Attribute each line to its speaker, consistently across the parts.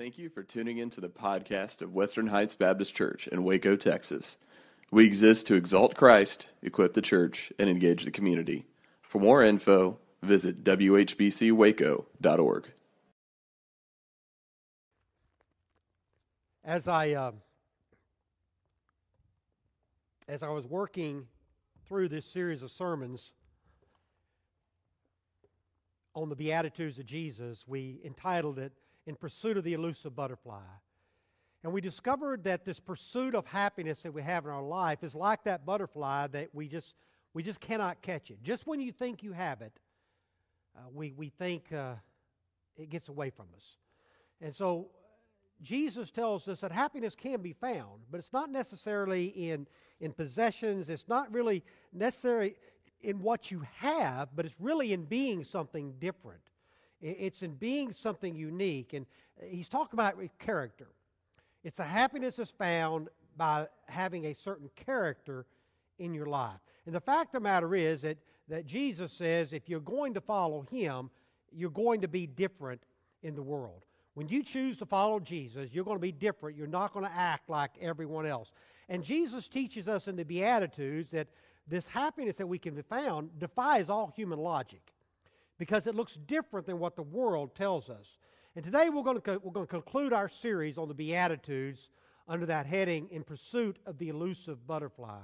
Speaker 1: Thank you for tuning in to the podcast of Western Heights Baptist Church in Waco, Texas. We exist to exalt Christ, equip the church, and engage the community. For more info, visit whbcwaco.org.
Speaker 2: As I uh, as I was working through this series of sermons on the Beatitudes of Jesus, we entitled it "In Pursuit of the Elusive Butterfly." And we discovered that this pursuit of happiness that we have in our life is like that butterfly that we just, we just cannot catch it. Just when you think you have it, uh, we, we think uh, it gets away from us. And so Jesus tells us that happiness can be found, but it's not necessarily in, in possessions. It's not really necessary in what you have, but it's really in being something different. It's in being something unique. And uh, he's talking about character. It's a happiness that's found by having a certain character in your life. And the fact of the matter is that, that Jesus says if you're going to follow him, you're going to be different in the world. When you choose to follow Jesus, you're going to be different. You're not going to act like everyone else. And Jesus teaches us in the Beatitudes that this happiness that we can be found defies all human logic because it looks different than what the world tells us. And today we're going, to co- we're going to conclude our series on the Beatitudes under that heading, In Pursuit of the Elusive Butterfly.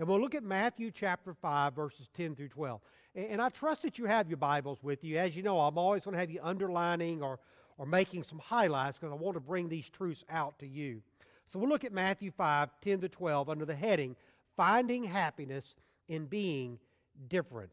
Speaker 2: And we'll look at Matthew chapter 5, verses 10 through 12. And, and I trust that you have your Bibles with you. As you know, I'm always going to have you underlining or, or making some highlights because I want to bring these truths out to you. So we'll look at Matthew 5, 10 to 12 under the heading, Finding Happiness in Being Different.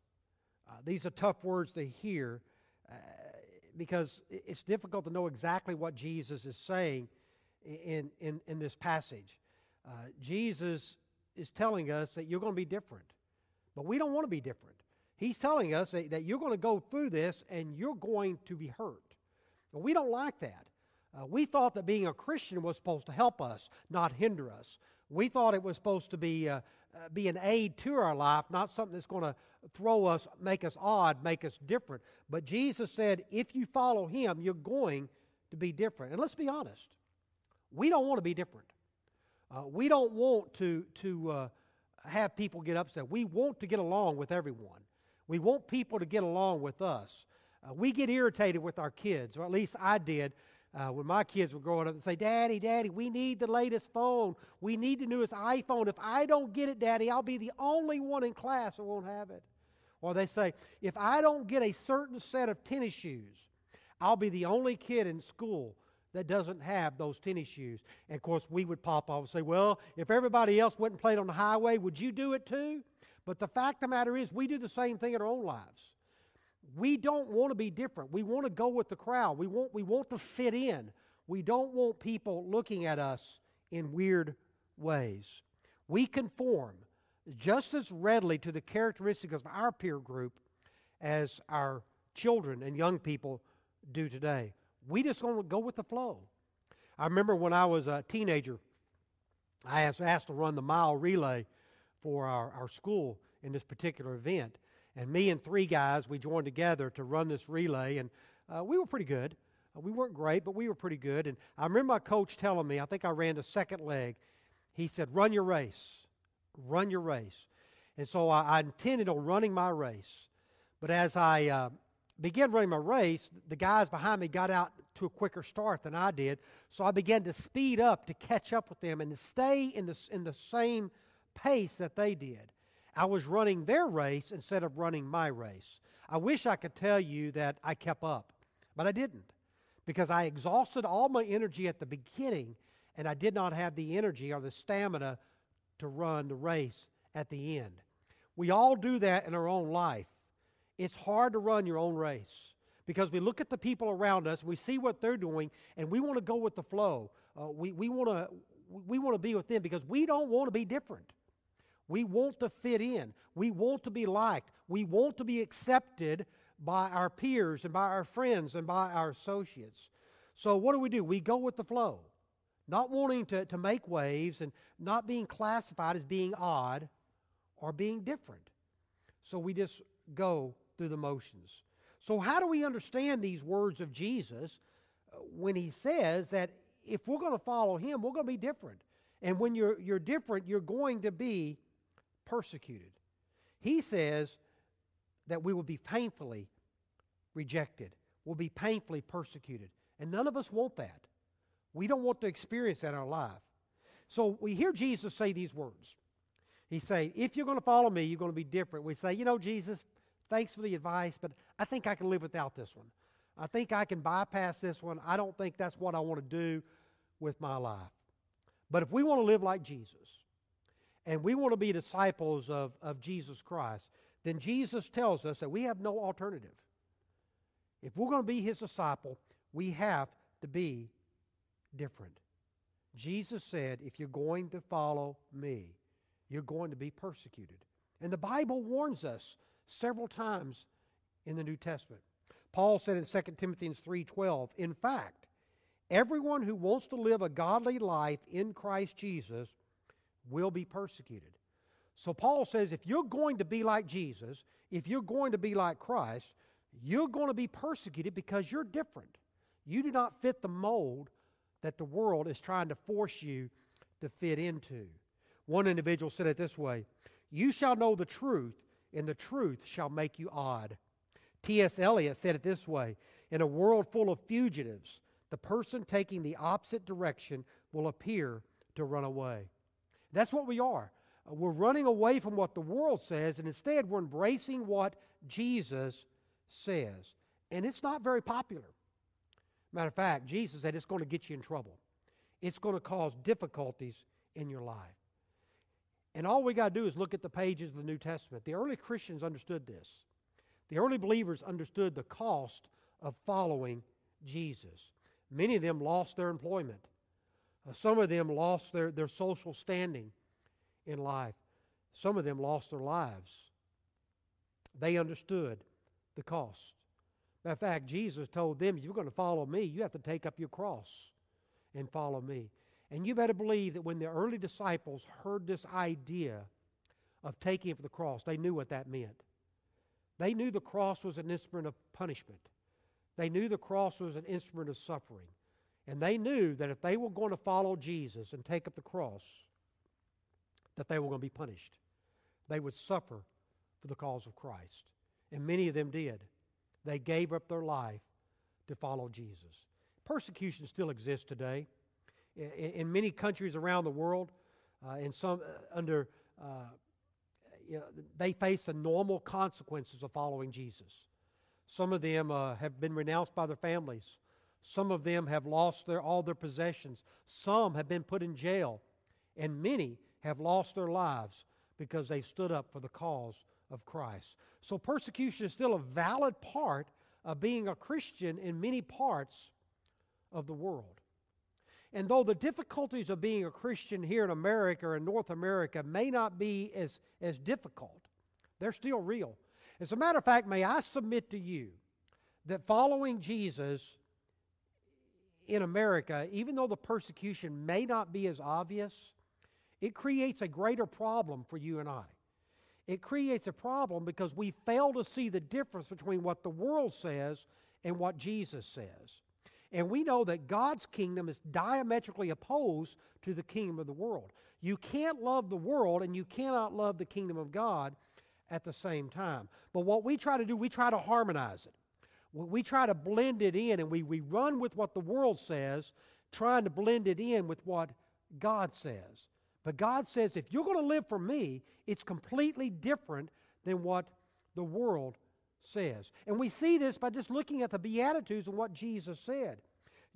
Speaker 2: Uh, these are tough words to hear. Uh, because it's difficult to know exactly what Jesus is saying in, in, in this passage. Uh, Jesus is telling us that you're going to be different, but we don't want to be different. He's telling us that, that you're going to go through this and you're going to be hurt. We don't like that. Uh, we thought that being a Christian was supposed to help us, not hinder us. We thought it was supposed to be, uh, uh, be an aid to our life, not something that's going to throw us, make us odd, make us different. But Jesus said, if you follow him, you're going to be different. And let's be honest, we don't want to be different. Uh, we don't want to, to uh, have people get upset. We want to get along with everyone. We want people to get along with us. Uh, we get irritated with our kids, or at least I did uh, when my kids were growing up and say, Daddy, Daddy, we need the latest phone. We need the newest iPhone. If I don't get it, Daddy, I'll be the only one in class that won't have it. Or they say, if I don't get a certain set of tennis shoes, I'll be the only kid in school that doesn't have those tennis shoes. And of course, we would pop off and say, well, if everybody else went and played on the highway, would you do it too? But the fact of the matter is, we do the same thing in our own lives. We don't want to be different. We want to go with the crowd. We want, we want to fit in. We don't want people looking at us in weird ways. We conform just as readily to the characteristics of our peer group as our children and young people do today. We just want to go with the flow. I remember when I was a teenager, I was asked to run the mile relay for our, our school in this particular event. And me and three guys, we joined together to run this relay, and uh, we were pretty good. We weren't great, but we were pretty good. And I remember my coach telling me, I think I ran the second leg. He said, Run your race run your race. And so I, I intended on running my race. But as I uh, began running my race, the guys behind me got out to a quicker start than I did. So I began to speed up to catch up with them and to stay in the, in the same pace that they did. I was running their race instead of running my race. I wish I could tell you that I kept up, but I didn't because I exhausted all my energy at the beginning and I did not have the energy or the stamina to run the race at the end. We all do that in our own life. It's hard to run your own race because we look at the people around us, we see what they're doing, and we want to go with the flow. uh, we, we want to we want to be with them because we don't want to be different. We want to fit in. We want to be liked. We want to be accepted by our peers and by our friends and by our associates. So, what do we do? We go with the flow, not wanting to, to make waves and not being classified as being odd or being different. So, we just go through the motions. So, how do we understand these words of Jesus uh, when he says that if we're going to follow him, we're going to be different? And when you're, you're different, you're going to be persecuted. He says that we will be painfully rejected, will be painfully persecuted. And none of us want that. We don't want to experience that in our life. So we hear Jesus say these words. He say, if you're going to follow me, you're going to be different. We say, you know, Jesus, thanks for the advice, but I think I can live without this one. I think I can bypass this one. I don't think that's what I want to do with my life. But if we want to live like Jesus, and we want to be disciples of, of Jesus Christ, then Jesus tells us that we have no alternative. If we're going to be his disciple, we have to be different. Jesus said, if you're going to follow me, you're going to be persecuted. And the Bible warns us several times in the New Testament. Paul said in 2 Timothy 3:12, in fact, everyone who wants to live a godly life in Christ Jesus will be persecuted. So Paul says if you're going to be like Jesus, if you're going to be like Christ, you're going to be persecuted because you're different. You do not fit the mold that the world is trying to force you to fit into. One individual said it this way You shall know the truth, and the truth shall make you odd. T.S. Eliot said it this way In a world full of fugitives, the person taking the opposite direction will appear to run away. That's what we are. Uh, we're running away from what the world says, and instead we're embracing what Jesus says. And it's not very popular. Matter of fact, Jesus said it's going to get you in trouble, it's going to cause difficulties in your life. And all we got to do is look at the pages of the New Testament. The early Christians understood this. The early believers understood the cost of following Jesus. Many of them lost their employment. Uh, some of them lost their, their social standing in life. Some of them lost their lives. They understood the cost. Matter of fact, Jesus told them, if you're going to follow me, you have to take up your cross and follow me. And you better believe that when the early disciples heard this idea of taking up the cross, they knew what that meant. They knew the cross was an instrument of punishment. They knew the cross was an instrument of suffering. And they knew that if they were going to follow Jesus and take up the cross, that they were going to be punished. They would suffer for the cause of Christ. And many of them did. They gave up their life to follow Jesus. Persecution still exists today. In, in many countries around the world, uh, in some uh, under uh, you know, they face the normal consequences of following Jesus. Some of them uh, have been renounced by their families. Some of them have lost their, all their possessions. Some have been put in jail. And many have lost their lives because they've stood up for the cause of Christ. So persecution is still a valid part of being a Christian in many parts of the world. And though the difficulties of being a Christian here in America or in North America may not be as, as difficult, they're still real. As a matter of fact, may I submit to you that following Jesus in America, even though the persecution may not be as obvious, it creates a greater problem for you and I. It creates a problem because we fail to see the difference between what the world says and what Jesus says. And we know that God's kingdom is diametrically opposed to the kingdom of the world. You can't love the world and you cannot love the kingdom of God at the same time. But what we try to do, we try to harmonize it. We try to blend it in and we, we run with what the world says, trying to blend it in with what God says. But God says, if you're going to live for me, it's completely different than what the world says. And we see this by just looking at the Beatitudes and what Jesus said.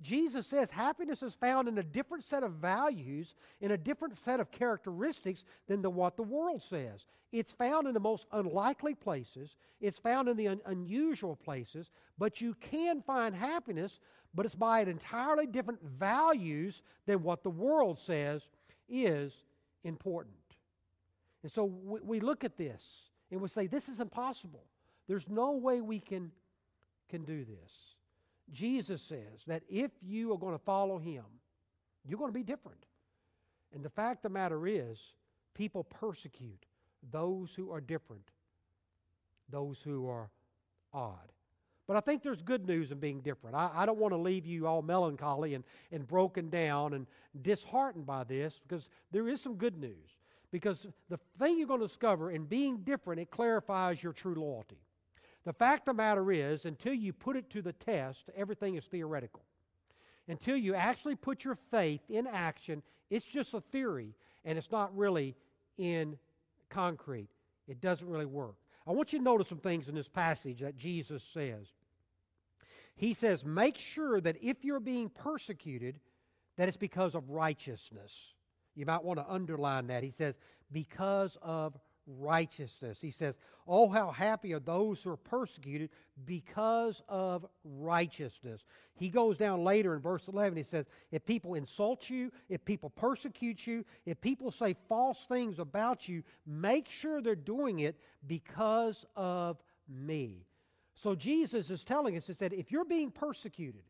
Speaker 2: Jesus says happiness is found in a different set of values, in a different set of characteristics than the, what the world says. It's found in the most unlikely places, it's found in the un- unusual places, but you can find happiness but it's by an entirely different values than what the world says is important. And so we, we look at this and we say, this is impossible. There's no way we can, can do this. Jesus says that if you are going to follow him, you're going to be different. And the fact of the matter is, people persecute those who are different, those who are odd. But I think there's good news in being different. I, I, don't want to leave you all melancholy and, and broken down and disheartened by this because there is some good news. Because the thing you're going to discover in being different, it clarifies your true loyalty. The fact of the matter is, until you put it to the test, everything is theoretical. Until you actually put your faith in action, it's just a theory and it's not really in concrete. It doesn't really work. I want you to notice some things in this passage that Jesus says. He says, Make sure that if you're being persecuted, that it's because of righteousness. You might want to underline that. He says, Because of righteousness. He says, Oh, how happy are those who are persecuted because of righteousness. He goes down later in verse 11. He says, If people insult you, if people persecute you, if people say false things about you, make sure they're doing it because of me. So Jesus is telling us, He said, if you're being persecuted,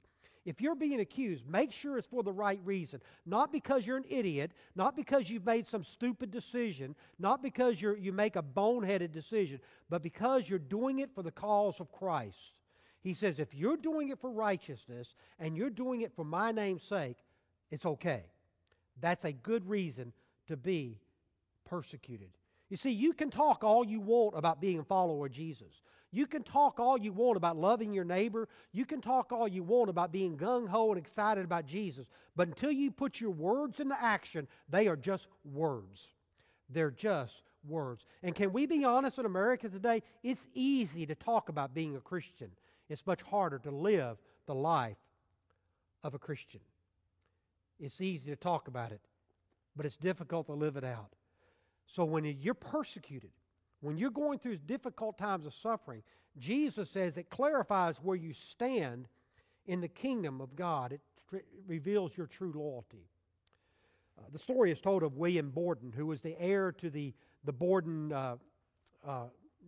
Speaker 2: if you're being accused, make sure it's for the right reason. Not because you're an idiot, not because you've made some stupid decision, not because you you make a boneheaded decision, but because you're doing it for the cause of Christ. He says, if you're doing it for righteousness and you're doing it for my name's sake, it's okay. That's a good reason to be persecuted. You see, you can talk all you want about being a follower of Jesus. You can talk all you want about loving your neighbor. You can talk all you want about being gung ho and excited about Jesus. But until you put your words into action, they are just words. They're just words. And can we be honest in America today? It's easy to talk about being a Christian, it's much harder to live the life of a Christian. It's easy to talk about it, but it's difficult to live it out. So when you're persecuted, when you're going through difficult times of suffering, Jesus says it clarifies where you stand in the kingdom of God. It tr- reveals your true loyalty. Uh, the story is told of William Borden, who was the heir to the, the Borden uh, uh,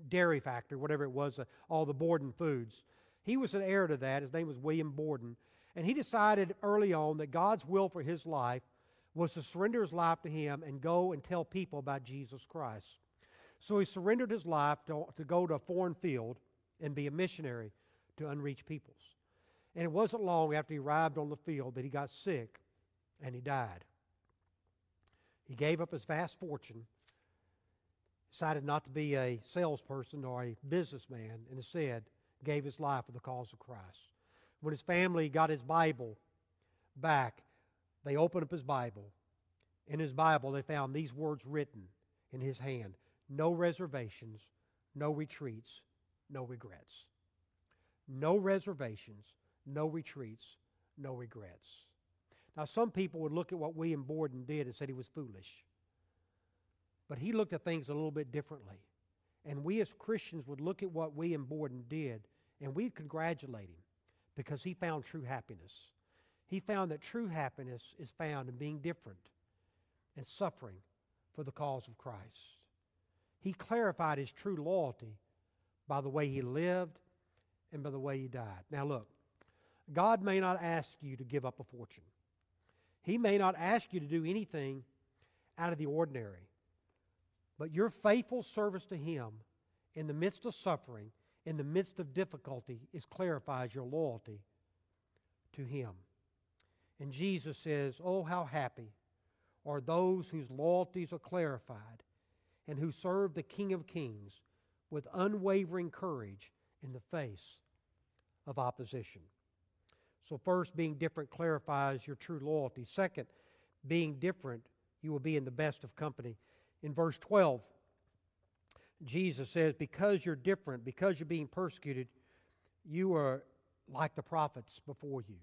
Speaker 2: dairy factory, whatever it was, uh, all the Borden foods. He was an heir to that. His name was William Borden. And he decided early on that God's will for his life was to surrender his life to him and go and tell people about Jesus Christ. So he surrendered his life to, to go to a foreign field and be a missionary to unreached peoples. And it wasn't long after he arrived on the field that he got sick and he died. He gave up his vast fortune, decided not to be a salesperson or a businessman, and instead gave his life for the cause of Christ. When his family got his Bible back, they opened up his Bible. In his Bible, they found these words written in his hand no reservations, no retreats, no regrets. No reservations, no retreats, no regrets. Now, some people would look at what William Borden did and said he was foolish. But he looked at things a little bit differently. And we as Christians would look at what William Borden did and we'd congratulate him because he found true happiness. He found that true happiness is found in being different and suffering for the cause of Christ. He clarified his true loyalty by the way he lived and by the way he died. Now, look, God may not ask you to give up a fortune, He may not ask you to do anything out of the ordinary. But your faithful service to Him in the midst of suffering, in the midst of difficulty, is clarifies your loyalty to Him. And Jesus says, Oh, how happy are those whose loyalties are clarified and who served the King of Kings with unwavering courage in the face of opposition. So, first, being different clarifies your true loyalty. Second, being different, you will be in the best of company. In verse 12, Jesus says, Because you're different, because you're being persecuted, you are like the prophets before you.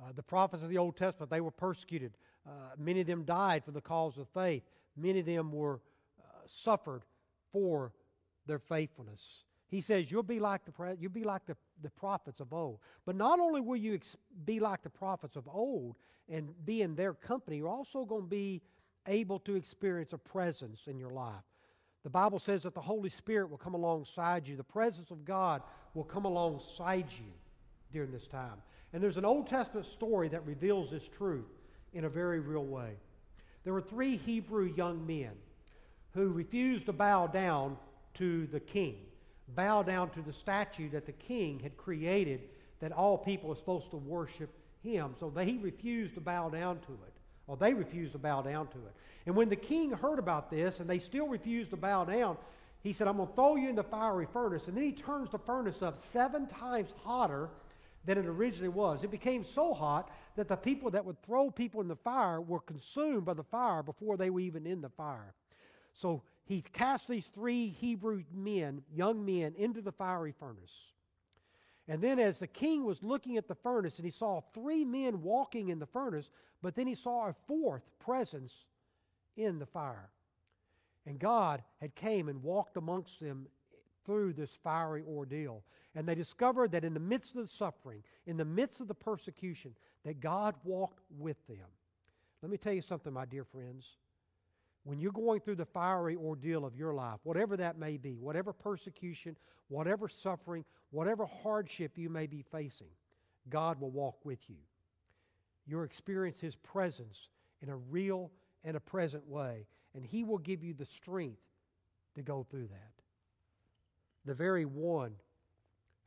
Speaker 2: Uh, the prophets of the Old Testament, they were persecuted. Uh, many of them died for the cause of faith. Many of them were suffered for their faithfulness. He says, You'll be like the, you'll be like the, the prophets of old. But not only will you ex- be like the prophets of old and be in their company, you're also going to be able to experience a presence in your life. The Bible says that the Holy Spirit will come alongside you. The presence of God will come alongside you during this time. And there's an Old Testament story that reveals this truth in a very real way. There were three Hebrew young men who refused to bow down to the king, bow down to the statue that the king had created that all people are supposed to worship him. So they he refused to bow down to it. Or they refused to bow down to it. And when the king heard about this and they still refused to bow down, he said, I'm going to throw you in the fiery furnace. And then he turns the furnace up seven times hotter than it originally was. It became so hot that the people that would throw people in the fire were consumed by the fire before they were even in the fire. So he cast these three Hebrew men, young men, into the fiery furnace. And then, as the king was looking at the furnace, and he saw three men walking in the furnace, but then he saw a fourth presence in the fire. And God had came and walked amongst them through this fiery ordeal. And they discovered that in the midst of the suffering, in the midst of the persecution, that God walked with them. Let me tell you something, my dear friends. When you're going through the fiery ordeal of your life, whatever that may be, whatever persecution, whatever suffering, whatever hardship you may be facing, God will walk with you. You'll experience His presence in a real and a present way, and He will give you the strength to go through that. The very one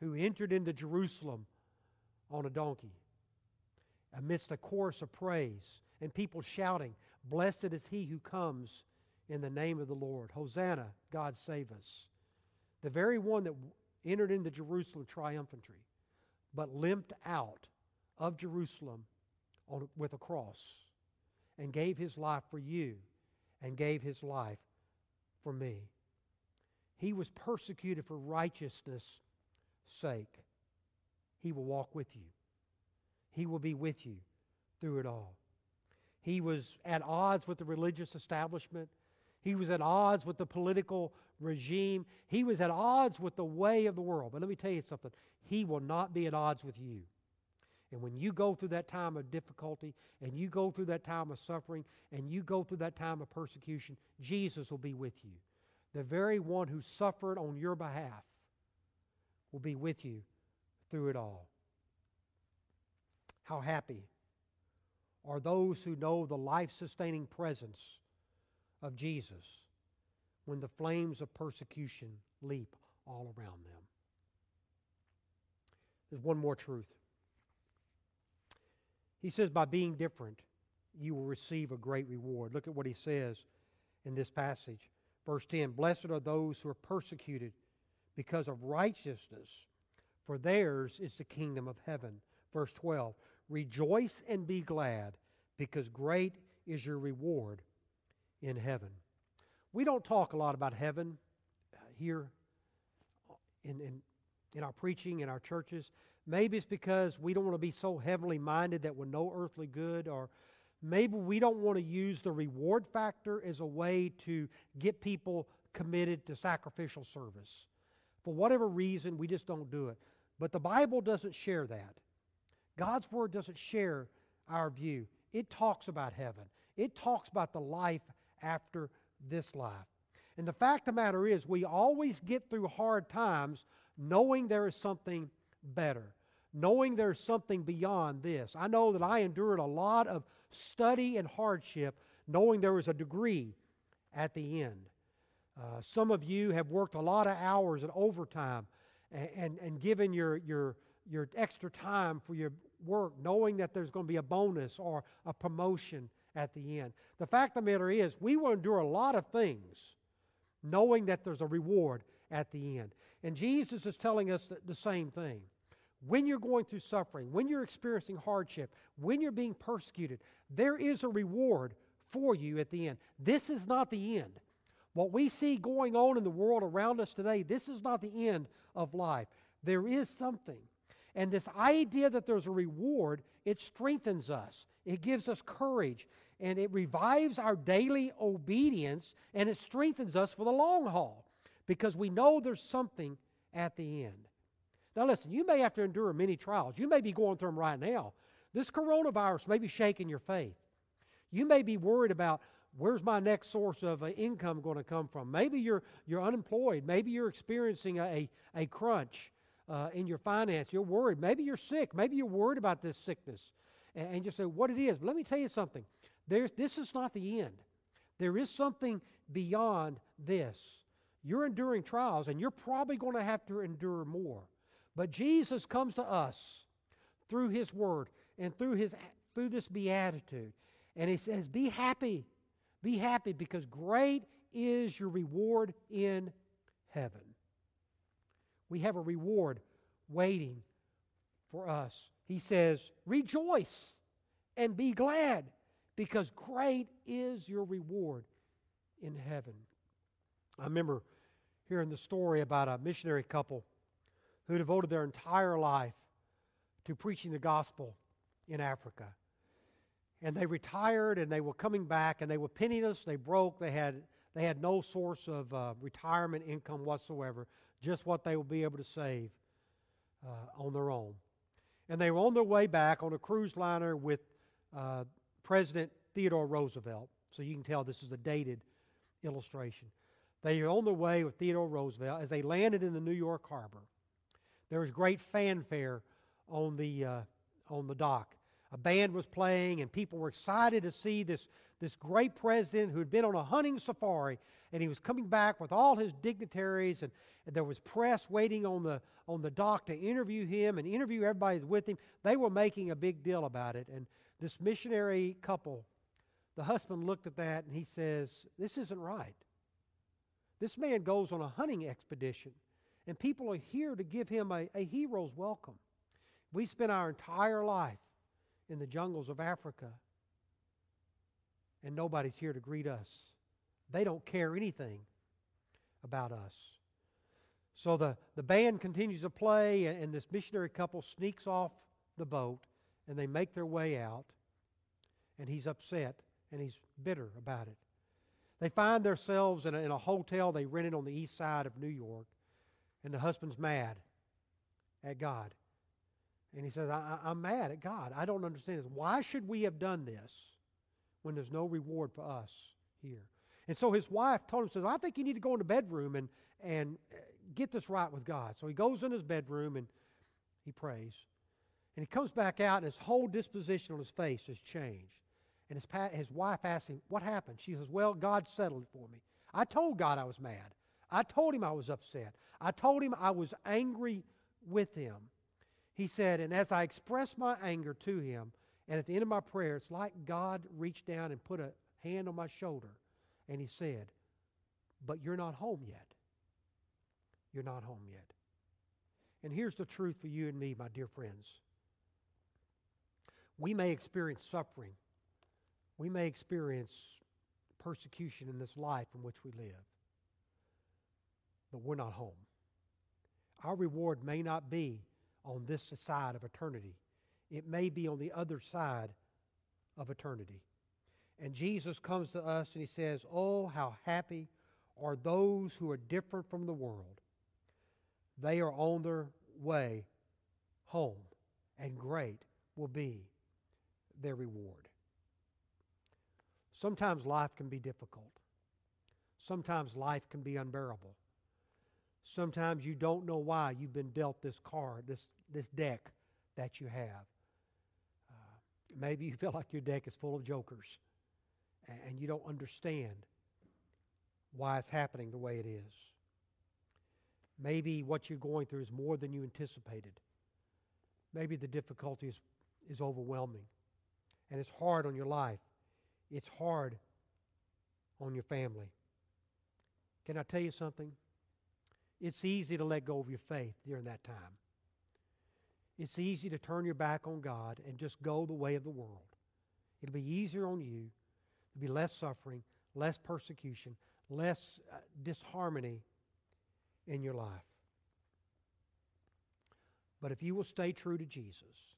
Speaker 2: who entered into Jerusalem on a donkey amidst a chorus of praise and people shouting, Blessed is he who comes in the name of the Lord. Hosanna, God save us. The very one that entered into Jerusalem triumphantly, but limped out of Jerusalem on, with a cross and gave his life for you and gave his life for me. He was persecuted for righteousness' sake. He will walk with you. He will be with you through it all. He was at odds with the religious establishment. He was at odds with the political regime. He was at odds with the way of the world. But let me tell you something He will not be at odds with you. And when you go through that time of difficulty, and you go through that time of suffering, and you go through that time of persecution, Jesus will be with you. The very one who suffered on your behalf will be with you through it all. How happy are those who know the life sustaining presence of Jesus when the flames of persecution leap all around them. There's one more truth. He says, by being different, you will receive a great reward. Look at what he says in this passage. Verse 10 Blessed are those who are persecuted because of righteousness, for theirs is the kingdom of heaven. Verse 12 Rejoice and be glad, because great is your reward in heaven. We don't talk a lot about heaven uh, here in, in, in our preaching in our churches. Maybe it's because we don't want to be so heavenly minded that we're no earthly good, or maybe we don't want to use the reward factor as a way to get people committed to sacrificial service. For whatever reason, we just don't do it. But the Bible doesn't share that. God's Word doesn't share our view. It talks about heaven, it talks about the life after this life. And the fact of the matter is, we always get through hard times knowing there is something better, knowing there's something beyond this. I know that I endured a lot of study and hardship knowing there was a degree at the end. Uh, some of you have worked a lot of hours and overtime and, and, and given your, your, your extra time for your work knowing that there's going to be a bonus or a promotion at the end. The fact of the matter is, we will endure a lot of things knowing that there's a reward at the end. And Jesus is telling us the same thing. When you're going through suffering, when you're experiencing hardship, when you're being persecuted, there is a reward for you at the end. This is not the end. What we see going on in the world around us today, this is not the end of life. There is something. And this idea that there's a reward, it strengthens us. It gives us courage and it revives our daily obedience and it strengthens us for the long haul because we know there's something at the end. Now, listen, you may have to endure many trials. You may be going through them right now. This coronavirus may be shaking your faith. You may be worried about where's my next source of uh, income going to come from. Maybe you're, you're unemployed. Maybe you're experiencing a, a crunch uh, in your finance. You're worried. Maybe you're sick. Maybe you're worried about this sickness. And, and you say, what it is. But let me tell you something. There's, this is not the end. There is something beyond this. You're enduring trials, and you're probably going to have to endure more. But Jesus comes to us through His Word and through, his, through this beatitude. And He says, Be happy. Be happy because great is your reward in heaven. We have a reward waiting for us. He says, Rejoice and be glad because great is your reward in heaven. I remember hearing the story about a missionary couple who devoted their entire life to preaching the gospel in Africa. And they retired and they were coming back and they were penniless, they broke, they had, they had no source of uh, retirement income whatsoever, just what they will be able to save uh, on their own. And they were on their way back on a cruise liner with uh, President Theodore Roosevelt. So you can tell this is a dated illustration. They are on their way with Theodore Roosevelt as they landed in the New York harbor. There was great fanfare on the, uh, on the dock. A band was playing, and people were excited to see this, this great president who had been on a hunting safari, and he was coming back with all his dignitaries, and, and there was press waiting on the, on the dock to interview him and interview everybody with him. They were making a big deal about it. And this missionary couple, the husband looked at that and he says, This isn't right. This man goes on a hunting expedition and people are here to give him a, a hero's welcome. We spent our entire life in the jungles of Africa, and nobody's here to greet us. They don't care anything about us. So the, the band continues to play, and, and this missionary couple sneaks off the boat, and they make their way out, and he's upset and he's bitter about it. They find themselves in a, in a hotel they rented on the east side of New York, and the husband's mad at God. And he says, I, am mad at God. I don't understand this. Why should we have done this when there's no reward for us here? And so his wife told him, says, I think you need to go in the bedroom and, and uh, get this right with God. So he goes in his bedroom and he prays. And he comes back out, and his whole disposition on his face has changed. And his, his wife asks him, What happened? She says, Well, God settled it for me. I told God I was mad. I told him I was upset. I told him I was angry with him. He said, and as I expressed my anger to him, and at the end of my prayer, it's like God reached down and put a hand on my shoulder, and he said, But you're not home yet. You're not home yet. And here's the truth for you and me, my dear friends. We may experience suffering. We may experience persecution in this life in which we live but we're not home. Our reward may not be on this side of eternity, it may be on the other side of eternity. And Jesus comes to us and he says, Oh, how happy are those who are different from the world. They are on their way home, and great will be their reward. Sometimes life can be difficult. Sometimes life can be unbearable. Sometimes you don't know why you've been dealt this card, this, this deck that you have. Maybe you feel like your deck is full of jokers and, and you don't understand why it's happening the way it is. Maybe what you're going through is more than you anticipated. Maybe the difficulty is, is overwhelming and it's hard on your life. It's hard on your family. Can I tell you something? It's easy to let go of your faith during that time. It's easy to turn your back on God and just go the way of the world. It'll be easier on you. There'll be less suffering, less persecution, less uh, disharmony in your life. But if you will stay true to Jesus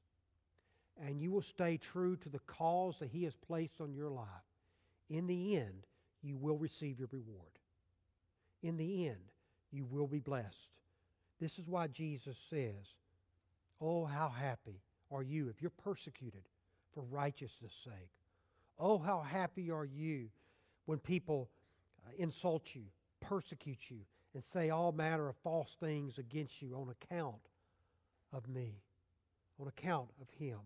Speaker 2: and you will stay true to the cause that He has placed on your life, in the end, you will receive your reward. In the end, you will be blessed. This is why Jesus says, Oh, how happy are you if you're persecuted for righteousness' sake. Oh, how happy are you when people uh, insult you, persecute you, and say all manner of false things against you on account of me, on account of him.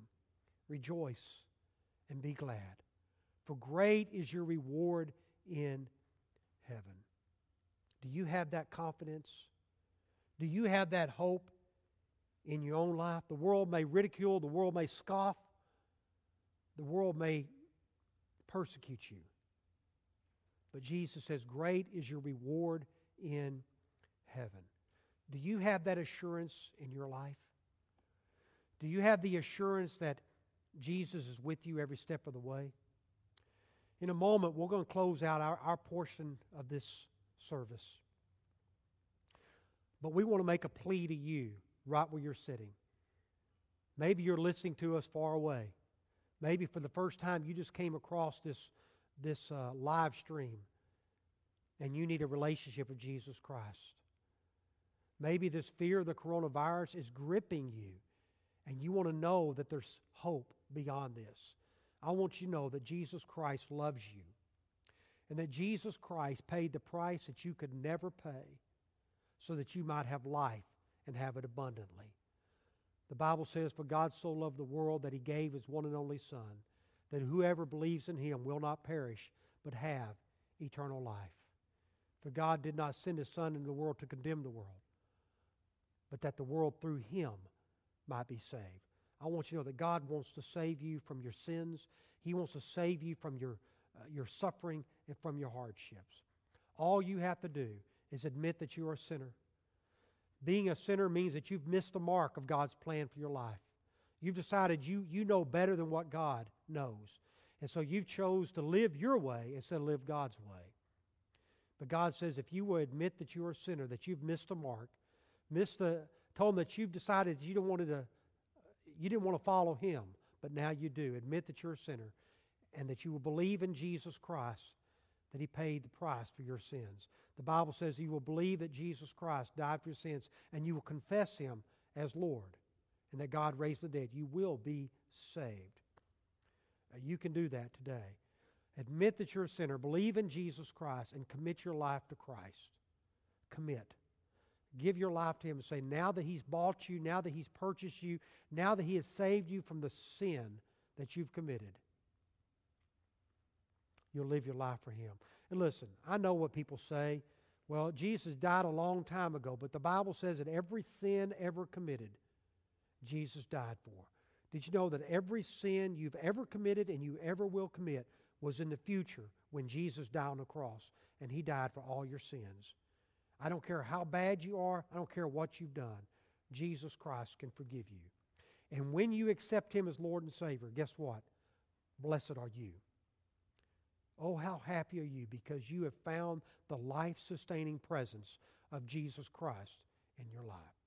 Speaker 2: Rejoice and be glad, for great is your reward in heaven. Do you have that confidence? Do you have that hope in your own life? The world may ridicule, the world may scoff, the world may persecute you. But Jesus says, Great is your reward in heaven. Do you have that assurance in your life? Do you have the assurance that Jesus is with you every step of the way? In a moment, we're going to close out our, our portion of this service. But we want to make a plea to you right where you're sitting. Maybe you're listening to us far away. Maybe for the first time you just came across this, this uh, live stream and you need a relationship with Jesus Christ. Maybe this fear of the coronavirus is gripping you and you want to know that there's hope beyond this. I want you to know that Jesus Christ loves you and that Jesus Christ paid the price that you could never pay so that you might have life and have it abundantly. The Bible says, For God so loved the world that he gave his one and only Son, that whoever believes in him will not perish, but have eternal life. For God did not send his Son into the world to condemn the world, but that the world through him might be saved. I want you to know that God wants to save you from your sins. He wants to save you from your, uh, your suffering and from your hardships. All you have to do is admit that you are a sinner being a sinner means that you've missed the mark of God's plan for your life. You've decided you, you know better than what God knows. And so you've chose to live your way instead of live God's way. But God says if you will admit that you're a sinner, that you've missed the mark, missed the told him that you've decided you don't want to you didn't want to follow him, but now you do. Admit that you're a sinner and that you will believe in Jesus Christ that he paid the price for your sins. The Bible says you will believe that Jesus Christ died for your sins and you will confess him as Lord and that God raised the dead. You will be saved. You can do that today. Admit that you're a sinner, believe in Jesus Christ, and commit your life to Christ. Commit. Give your life to Him and say, now that He's bought you, now that He's purchased you, now that He has saved you from the sin that you've committed, you'll live your life for Him. And listen, I know what people say. Well, Jesus died a long time ago, but the Bible says that every sin ever committed, Jesus died for. Did you know that every sin you've ever committed and you ever will commit was in the future when Jesus died on the cross and He died for all your sins? I don't care how bad you are, I don't care what you've done. Jesus Christ can forgive you. And when you accept Him as Lord and Savior, guess what? Blessed are you. Oh, how happy are you because you have found the life sustaining presence of Jesus Christ in your life.